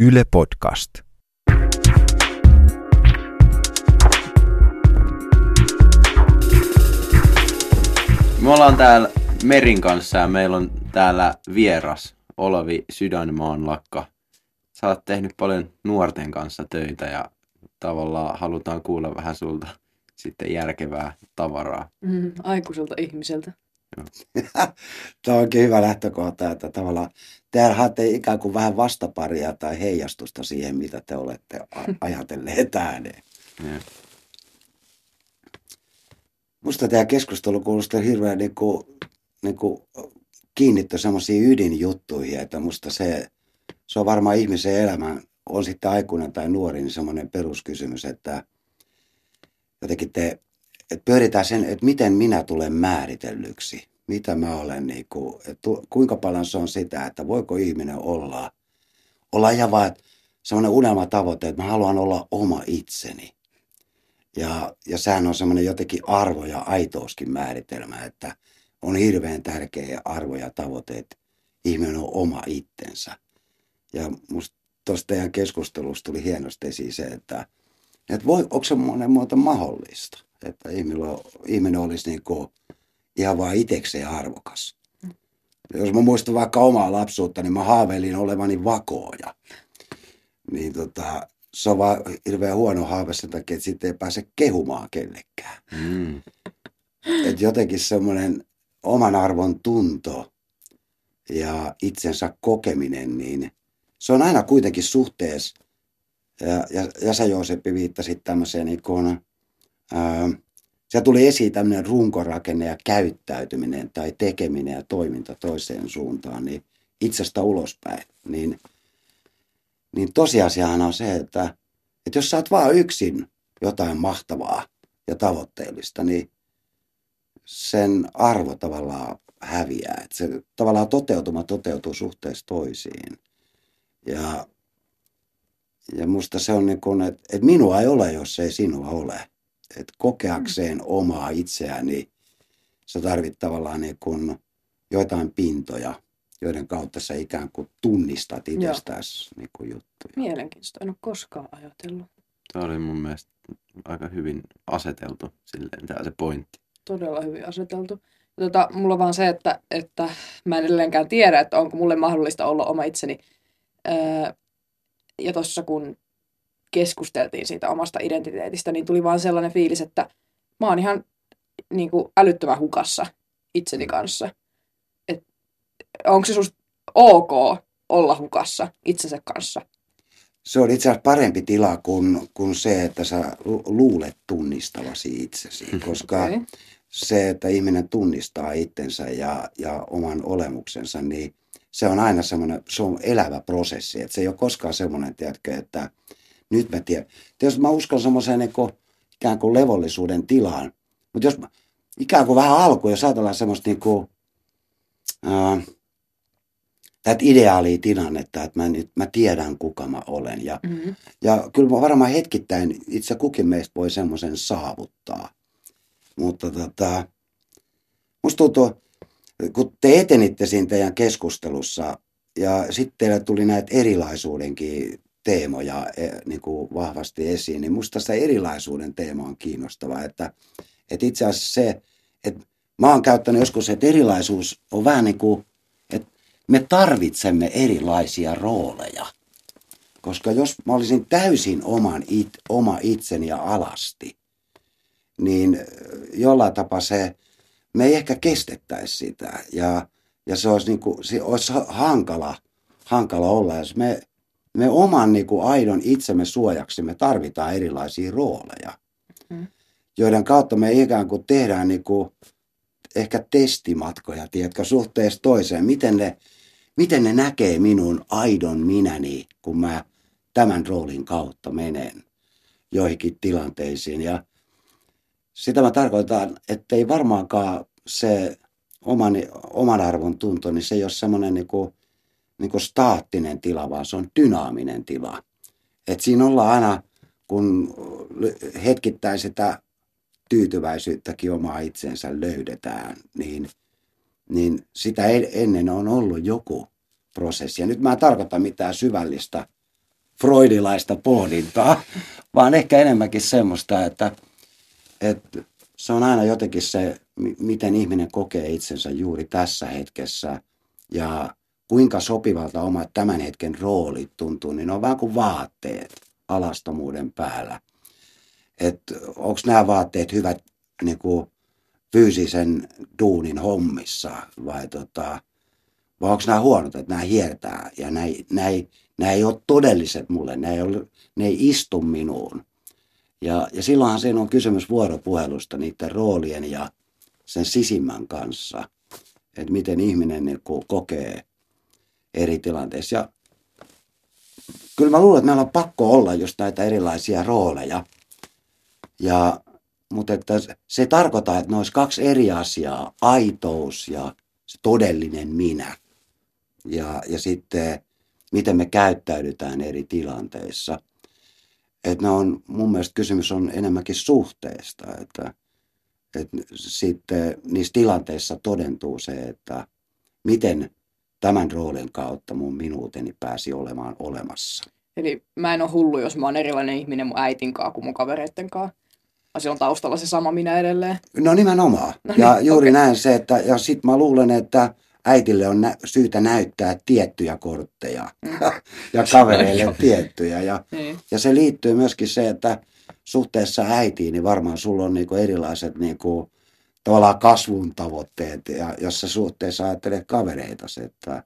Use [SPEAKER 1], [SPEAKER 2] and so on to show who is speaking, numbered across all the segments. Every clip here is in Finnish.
[SPEAKER 1] Yle Podcast.
[SPEAKER 2] Me ollaan täällä Merin kanssa ja meillä on täällä vieras Olavi Sydänmaan lakka. Sä oot tehnyt paljon nuorten kanssa töitä ja tavallaan halutaan kuulla vähän sulta sitten järkevää tavaraa.
[SPEAKER 3] Mm, aikuiselta ihmiseltä.
[SPEAKER 4] Tämä on oikein hyvä lähtökohta, että tavallaan te haette ikään kuin vähän vastaparia tai heijastusta siihen, mitä te olette ajatelleet ääneen.
[SPEAKER 2] Ja.
[SPEAKER 4] Musta tämä keskustelu kuulostaa hirveän niin kuin, niin kuin kiinnitty semmoisiin ydinjuttuihin, että musta se, se on varmaan ihmisen elämän, on sitten aikuinen tai nuori, niin semmoinen peruskysymys, että jotenkin te, että pyöritään sen, että miten minä tulen määritellyksi, mitä mä olen, niin kuin, kuinka paljon se on sitä, että voiko ihminen olla, olla ihan vaan semmoinen unelmatavoite, että mä haluan olla oma itseni. Ja, ja sehän on semmoinen jotenkin arvo ja aitouskin määritelmä, että on hirveän tärkeä arvo ja tavoite, että ihminen on oma itsensä. Ja musta tuosta teidän keskustelusta tuli hienosti esiin se, että, että voi, onko se monen muuta mahdollista, että ihminen, ihminen olisi niin kuin ihan vaan itsekseen arvokas. Jos mä muistan vaikka omaa lapsuutta, niin mä haaveilin olevani vakooja. Niin tota, se on vaan hirveän huono haave sen takia, että sitten ei pääse kehumaan kellekään.
[SPEAKER 2] Mm.
[SPEAKER 4] Että jotenkin semmoinen oman arvon tunto ja itsensä kokeminen, niin se on aina kuitenkin suhteessa. Ja, ja, ja sä Jooseppi viittasit tämmöiseen niin kuin, ää, se tuli esiin tämmöinen runkorakenne ja käyttäytyminen tai tekeminen ja toiminta toiseen suuntaan, niin itsestä ulospäin. Niin, niin tosiasiahan on se, että, että jos sä oot vaan yksin jotain mahtavaa ja tavoitteellista, niin sen arvo tavallaan häviää. Että se tavallaan toteutuma toteutuu suhteessa toisiin. Ja, ja musta se on niin kuin, että, että minua ei ole, jos ei sinua ole. Että kokeakseen omaa itseäni sä tarvit tavallaan niin kuin joitain pintoja, joiden kautta sä ikään kuin tunnistat itsestäsi niin kuin juttuja.
[SPEAKER 3] Mielenkiintoista. En ole koskaan ajatellut.
[SPEAKER 2] Tämä oli mun mielestä aika hyvin aseteltu silleen tämä se pointti.
[SPEAKER 3] Todella hyvin aseteltu. Tota, mulla on vaan se, että, että mä en edelleenkään tiedä, että onko mulle mahdollista olla oma itseni. Öö, ja tuossa kun keskusteltiin siitä omasta identiteetistä, niin tuli vaan sellainen fiilis, että mä oon ihan niin kuin älyttömän hukassa itseni kanssa. Et, onko se susta ok olla hukassa itsensä kanssa?
[SPEAKER 4] Se on itse asiassa parempi tila kuin, kuin se, että sä lu- luulet tunnistavasi itsesi, koska
[SPEAKER 3] Okei.
[SPEAKER 4] se, että ihminen tunnistaa itsensä ja, ja oman olemuksensa, niin se on aina semmoinen, se on elävä prosessi. Että se ei ole koskaan semmoinen, tiedätkö, että nyt mä tiedän. Tietysti mä uskon semmoiseen niin kuin, ikään kuin levollisuuden tilaan. Mutta jos mä- ikään kuin vähän alkuun, jos ajatellaan semmoista niin kuin, ää, tätä ideaalia tilannetta, että mä, nyt, mä tiedän kuka mä olen. Ja,
[SPEAKER 3] Mm-hmm.
[SPEAKER 4] ja kyllä mä varmaan hetkittäin itse kukin meistä voi semmoisen saavuttaa. Mutta tota, musta tuntuu, kun te etenitte siinä teidän keskustelussa ja sitten teillä tuli näitä erilaisuudenkin teemoja eh, niin kuin vahvasti esiin, niin musta se erilaisuuden teema on kiinnostava, että, että itse asiassa se, että mä oon käyttänyt joskus, että erilaisuus on vähän niin kuin, että me tarvitsemme erilaisia rooleja. Koska jos mä olisin täysin oman it, oma itseni ja alasti, niin ö, jollain tapaa se, me ei ehkä kestettäisi sitä. Ja, ja se olisi, niin kuin, se olisi ha- hankala, hankala olla. Jos me, me oman niin kuin aidon itsemme suojaksi me tarvitaan erilaisia rooleja,
[SPEAKER 3] Mm.
[SPEAKER 4] joiden kautta me ikään kuin tehdään niin kuin, ehkä testimatkoja, tiedätkö, suhteessa toiseen. Miten ne, miten ne näkee minun aidon minäni, kun mä tämän roolin kautta menen joihinkin tilanteisiin. Ja sitä mä tarkoitan, että ei varmaankaan se oman, oman arvon tunto, niin se ei ole semmoinen niin kuin, niin kuin staattinen tila, vaan se on dynaaminen tila. Et siinä ollaan aina, kun hetkittäin sitä tyytyväisyyttäkin omaa itsensä löydetään, niin, niin sitä e- ennen on ollut joku prosessi. Ja nyt mä en tarkoita mitään syvällistä freudilaista pohdintaa, vaan ehkä enemmänkin semmoista, että, että se on aina jotenkin se, miten ihminen kokee itsensä juuri tässä hetkessä ja kuinka sopivalta oma tämän hetken rooli tuntuu, niin ne on vähän kuin vaatteet alastomuuden päällä. Että onko nämä vaatteet hyvät niin kuin fyysisen duunin hommissa vai, tota, vai onko nämä huonot, että nämä hiertää ja nämä, ei ole todelliset mulle, nämä ei, ole, ne ei istu minuun. Ja, ja silloinhan siinä on kysymys vuoropuhelusta niiden roolien ja sen sisimmän kanssa, että miten ihminen niin kokee eri tilanteissa. Ja kyllä mä luulen, että meillä on pakko olla just näitä erilaisia rooleja. Ja, mutta että se ei tarkoita, että ne olisi kaksi eri asiaa, aitous ja se todellinen minä. Ja, ja sitten miten me käyttäydytään eri tilanteissa. Että ne on, mun mielestä kysymys on enemmänkin suhteesta, että, että sitten niissä tilanteissa todentuu se, että miten tämän roolin kautta mun minuuteni pääsi olemaan olemassa.
[SPEAKER 3] Eli mä en ole hullu, jos mä oon erilainen ihminen mun äitin kanssa kuin mun kavereitten kanssa. Siellä on taustalla se sama minä edelleen.
[SPEAKER 4] No nimenomaan. No niin, ja juuri okay. näin se, että ja sit mä luulen, että äitille on nä- syytä näyttää tiettyjä kortteja mm. ja kavereille tiettyjä. Ja, niin. ja se liittyy myöskin se, että suhteessa äitiin, niin varmaan sulla on niinku erilaiset niinku, tavallaan kasvun tavoitteet, ja jos sä suhteessa ajattelet kavereita, että,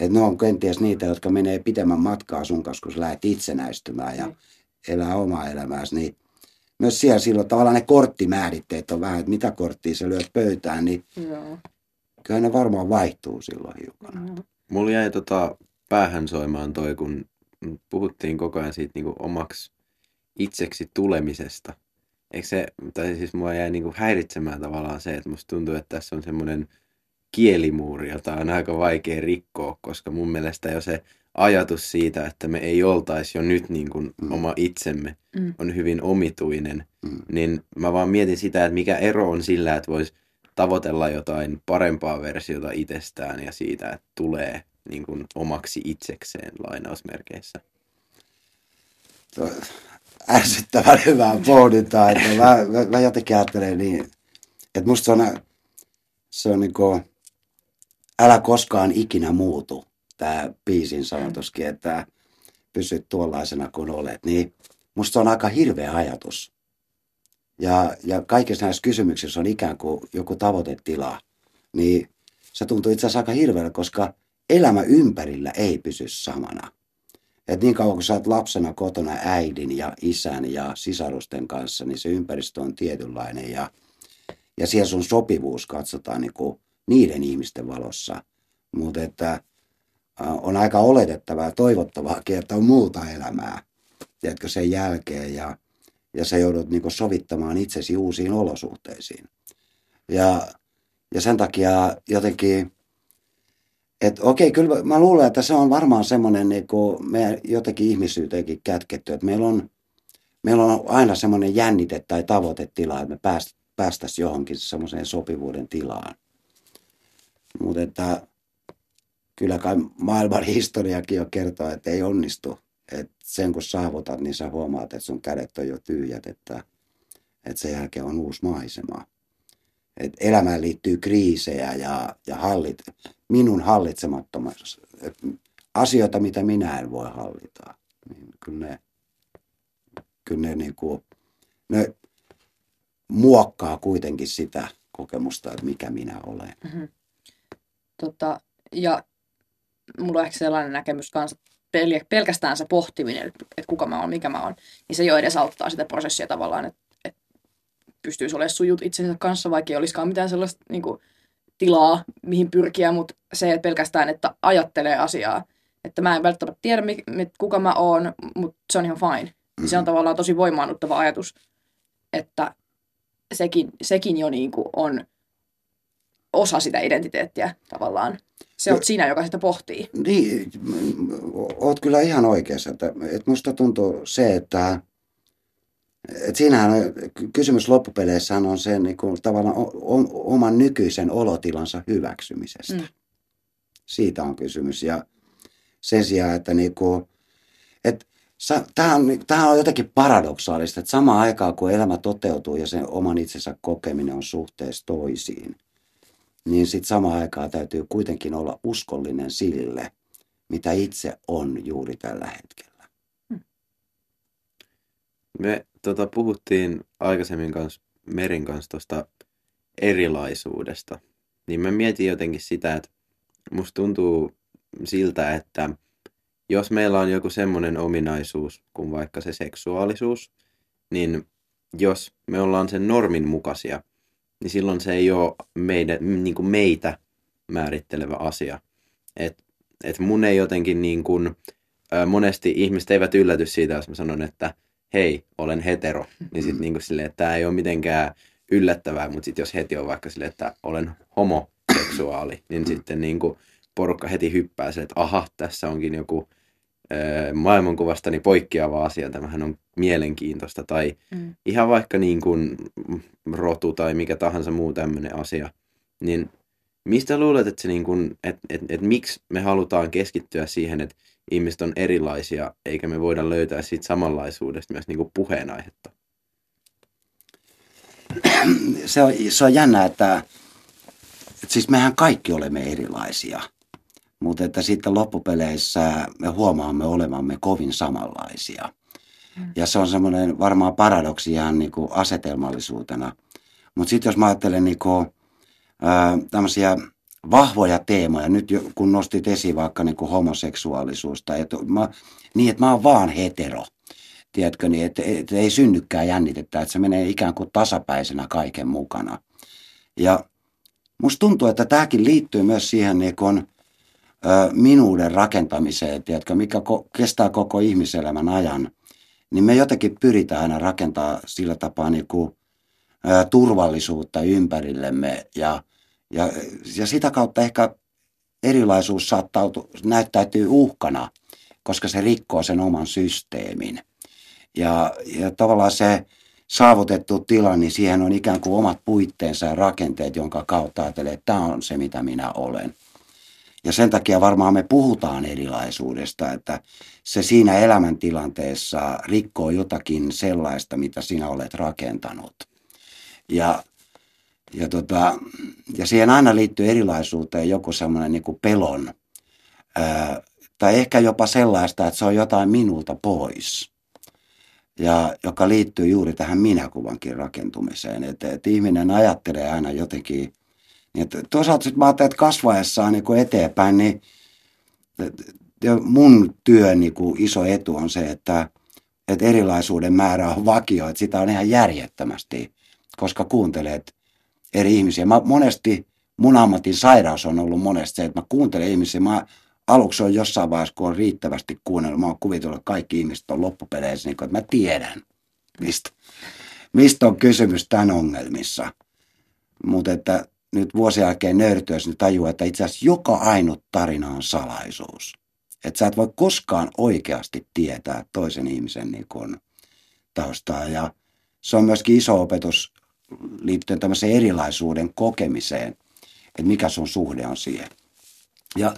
[SPEAKER 4] että ne on kenties niitä, jotka menee pitemmän matkaa sun kanssa, kun sä lähdet itsenäistymään ja mm. elää omaa elämääsi, niin myös siellä silloin tavallaan ne korttimääritteet on vähän, että mitä korttia sä lyöt pöytään, niin Joo. kyllä ne varmaan vaihtuu silloin hiukan. Joo.
[SPEAKER 2] Mulla jäi tota päähän soimaan toi, kun puhuttiin koko ajan siitä niin omaksi itseksi tulemisesta – eikö se, tai siis mua jäi niinku häiritsemään tavallaan se, että musta tuntuu, että tässä on semmoinen kielimuuri, jota on aika vaikea rikkoa, koska mun mielestä jo se ajatus siitä, että me ei oltaisi jo nyt niin kuin mm. oma itsemme, mm. on hyvin omituinen. Mm. Niin mä vaan mietin sitä, että mikä ero on sillä, että voisi tavoitella jotain parempaa versiota itsestään ja siitä, että tulee niin kuin omaksi itsekseen lainausmerkeissä
[SPEAKER 4] ärsyttävän hyvää pohdintaa. Että mä, mä, mä, jotenkin ajattelen niin, että musta se on, se on niin kuin, älä koskaan ikinä muutu, tämä biisin sanotuskin, että pysyt tuollaisena kuin olet. Niin musta on aika hirveä ajatus. Ja, ja kaikissa näissä kysymyksissä on ikään kuin joku tavoitetila. Niin se tuntuu itse asiassa aika hirveältä, koska elämä ympärillä ei pysy samana. Et niin kauan kun sä oot lapsena kotona äidin ja isän ja sisarusten kanssa, niin se ympäristö on tietynlainen ja, ja siellä sun sopivuus katsotaan niin kuin niiden ihmisten valossa. Mutta että on aika oletettavaa ja toivottavaa että on muuta elämää, tiedätkö, sen jälkeen ja, ja sä joudut niin sovittamaan itsesi uusiin olosuhteisiin. Ja, ja sen takia jotenkin et okei, kyllä mä luulen, että se on varmaan semmoinen niin me jotenkin ihmisyyteenkin kätketty, että meillä on, meillä on aina semmoinen jännite tai tavoitetila, että me pääst, päästäisiin johonkin semmoiseen sopivuuden tilaan. Mutta että kyllä kai maailman historiakin jo kertoo, että ei onnistu. Et sen kun saavutat, niin sä huomaat, että sun kädet on jo tyhjät, että, että sen jälkeen on uusi maisema. Et elämään liittyy kriisejä ja, ja hallit, minun hallitsemattomassa. Asioita, mitä minä en voi hallita. Niin kyllä ne, kyllä ne, niin kuin, ne muokkaa kuitenkin sitä kokemusta, että mikä minä olen. Mm-hmm.
[SPEAKER 3] Tota, ja mulla on ehkä sellainen näkemys kanssa, pelkästään se pohtiminen, että kuka mä oon, mikä mä oon, niin se jo edesauttaa sitä prosessia tavallaan, että pystyisi olemaan sujut itsensä kanssa, vaikka ei olisikaan mitään sellaista niin kuin, tilaa, mihin pyrkiä, mutta se että pelkästään, että ajattelee asiaa. Että mä en välttämättä tiedä, kuka mä oon, mutta se on ihan fine. Mm-hmm. Se on tavallaan tosi voimaannuttava ajatus, että sekin, sekin jo niin kuin on osa sitä identiteettiä tavallaan. Se on sinä, joka sitä pohtii.
[SPEAKER 4] Niin, oot kyllä ihan oikeassa. Että, että musta tuntuu se, että et siinähän on, kysymys loppupeleissä on se niin kuin, tavallaan o, o, oman nykyisen olotilansa hyväksymisestä. Mm. Siitä on kysymys. Ja sen sijaan, että niin kuin, että Tämä on, tämä on jotenkin paradoksaalista, että samaan aikaan kun elämä toteutuu ja sen oman itsensä kokeminen on suhteessa toisiin, niin sitten samaan aikaan täytyy kuitenkin olla uskollinen sille, mitä itse on juuri tällä hetkellä. Hmm.
[SPEAKER 2] Me tota, puhuttiin aikaisemmin kanssa Merin kanssa tuosta erilaisuudesta. Niin mä mietin jotenkin sitä, että musta tuntuu siltä, että jos meillä on joku semmoinen ominaisuus kuin vaikka se seksuaalisuus, niin jos me ollaan sen normin mukaisia, niin silloin se ei ole meidän, niin kuin meitä määrittelevä asia. Et, et mun ei jotenkin niin kuin, monesti ihmiset eivät ylläty siitä, jos mä sanon, että hei, olen hetero. Niin sitten niin silleen, että tämä ei ole mitenkään yllättävää, mutta sitten jos heti on vaikka silleen, että olen homoseksuaali, niin sitten niin kuin porukka heti hyppää se, että aha, tässä onkin joku maailmankuvastani poikkeava asia, tämähän on mielenkiintoista, tai mm. ihan vaikka niin kuin rotu tai mikä tahansa muu tämmöinen asia, niin mistä luulet, että se niin kuin, että et, et, miksi me halutaan keskittyä siihen, että ihmiset on erilaisia, eikä me voida löytää siitä samanlaisuudesta myös niin kuin puheenaihetta?
[SPEAKER 4] Se on, se on jännä, että, että siis mehän kaikki olemme erilaisia – mutta että sitten loppupeleissä me huomaamme olevamme kovin samanlaisia. Mm. Ja se on semmoinen varmaan paradoksi ihan niin kuin asetelmallisuutena. Mutta sitten jos mä ajattelen niin kuin, ää, tämmöisiä vahvoja teemoja, nyt kun nostit esiin vaikka niin kuin homoseksuaalisuus, tai että mä, niin että mä oon vaan hetero, tiedätkö, niin että, että ei synnykään jännitettä, että se menee ikään kuin tasapäisenä kaiken mukana. Ja musta tuntuu, että tämäkin liittyy myös siihen niin kuin, minuuden rakentamiseen, tiedätkö, mikä ko- kestää koko ihmiselämän ajan, niin me jotenkin pyritään aina rakentaa sillä tapaa niin kuin, ä, turvallisuutta ympärillemme ja, ja, ja sitä kautta ehkä erilaisuus saattaa näyttäytyy uhkana, koska se rikkoo sen oman systeemin. Ja, ja tavallaan se saavutettu tila, niin siihen on ikään kuin omat puitteensa ja rakenteet, jonka kautta ajattelee, että tämä on se, mitä minä olen. Ja sen takia varmaan me puhutaan erilaisuudesta, että se siinä elämäntilanteessa rikkoo jotakin sellaista, mitä sinä olet rakentanut. Ja, ja, tota, ja siihen aina liittyy erilaisuuteen joku semmoinen niin pelon, ää, tai ehkä jopa sellaista, että se on jotain minulta pois. Ja joka liittyy juuri tähän minäkuvankin rakentumiseen. Että, että ihminen ajattelee aina jotenkin niin että toisaalta mä ajattelen, että kasvaessaan niin eteenpäin, niin mun työn niin iso etu on se, että, että erilaisuuden määrä on vakio, että sitä on ihan järjettömästi, koska kuuntelet eri ihmisiä. Mä monesti, mun ammatin sairaus on ollut monesti se, että mä kuuntelen ihmisiä. Mä aluksi on jossain vaiheessa, kun on riittävästi kuunnellut, mä oon kuvitellut, että kaikki ihmiset on loppupeleissä, niin kuin, että mä tiedän, mistä, mistä on kysymys tämän ongelmissa. Mutta että nyt vuosien jälkeen nöyrtyessä, niin tajua, että itse asiassa joka ainut tarina on salaisuus. Että sä et voi koskaan oikeasti tietää toisen ihmisen niin kuin taustaa. Ja se on myöskin iso opetus liittyen tämmöiseen erilaisuuden kokemiseen, että mikä sun suhde on siihen. Ja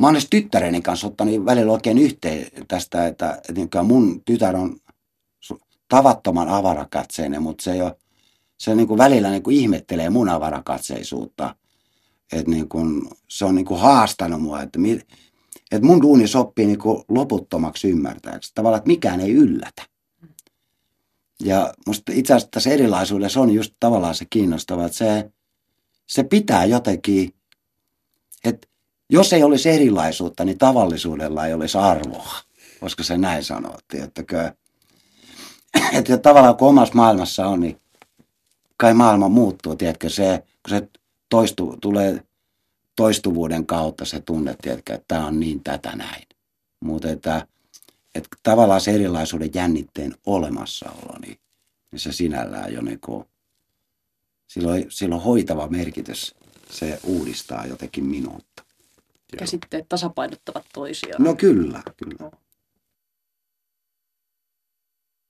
[SPEAKER 4] mä oon tyttäreni kanssa ottanut välillä oikein yhteen tästä, että, että mun tytär on tavattoman avarakatseinen, mutta se ei ole se niin kuin välillä niin kuin ihmettelee mun avarakatseisuutta. Että niin kuin, se on niin kuin haastanut mua, että, mi, että mun duuni sopii niin kuin loputtomaksi ymmärtääksi. Tavallaan, että mikään ei yllätä. Ja musta itse asiassa tässä erilaisuudessa on just tavallaan se kiinnostava, että se, se pitää jotenkin, että jos ei olisi erilaisuutta, niin tavallisuudella ei olisi arvoa, koska se näin sanottiin. Että, että tavallaan kun omassa maailmassa on, niin kai maailma muuttuu, tiedätkö, se, kun se toistu, tulee toistuvuuden kautta se tunne, tiedätkö, että tämä on niin tätä näin. Mutta että, että tavallaan se erilaisuuden jännitteen olemassaolo, niin, niin se sinällään jo niin kuin, silloin, silloin hoitava merkitys, se uudistaa jotenkin minuutta.
[SPEAKER 3] Käsitteet tasapainottavat toisiaan.
[SPEAKER 4] No kyllä, kyllä.